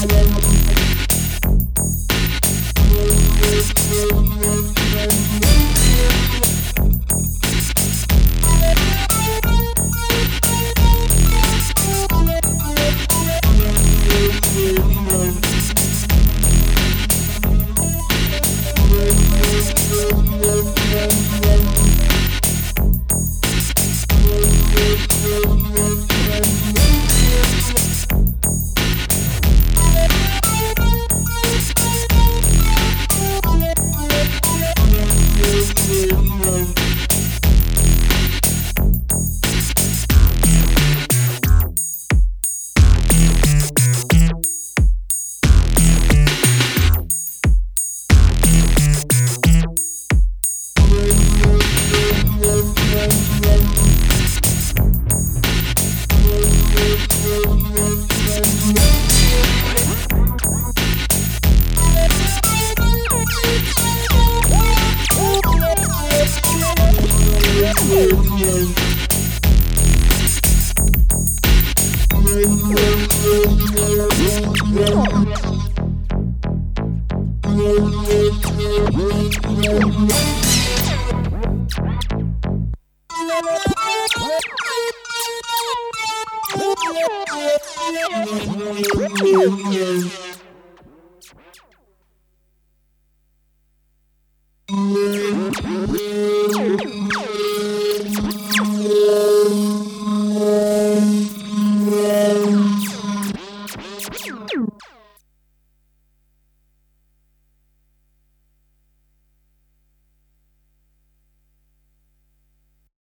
Thank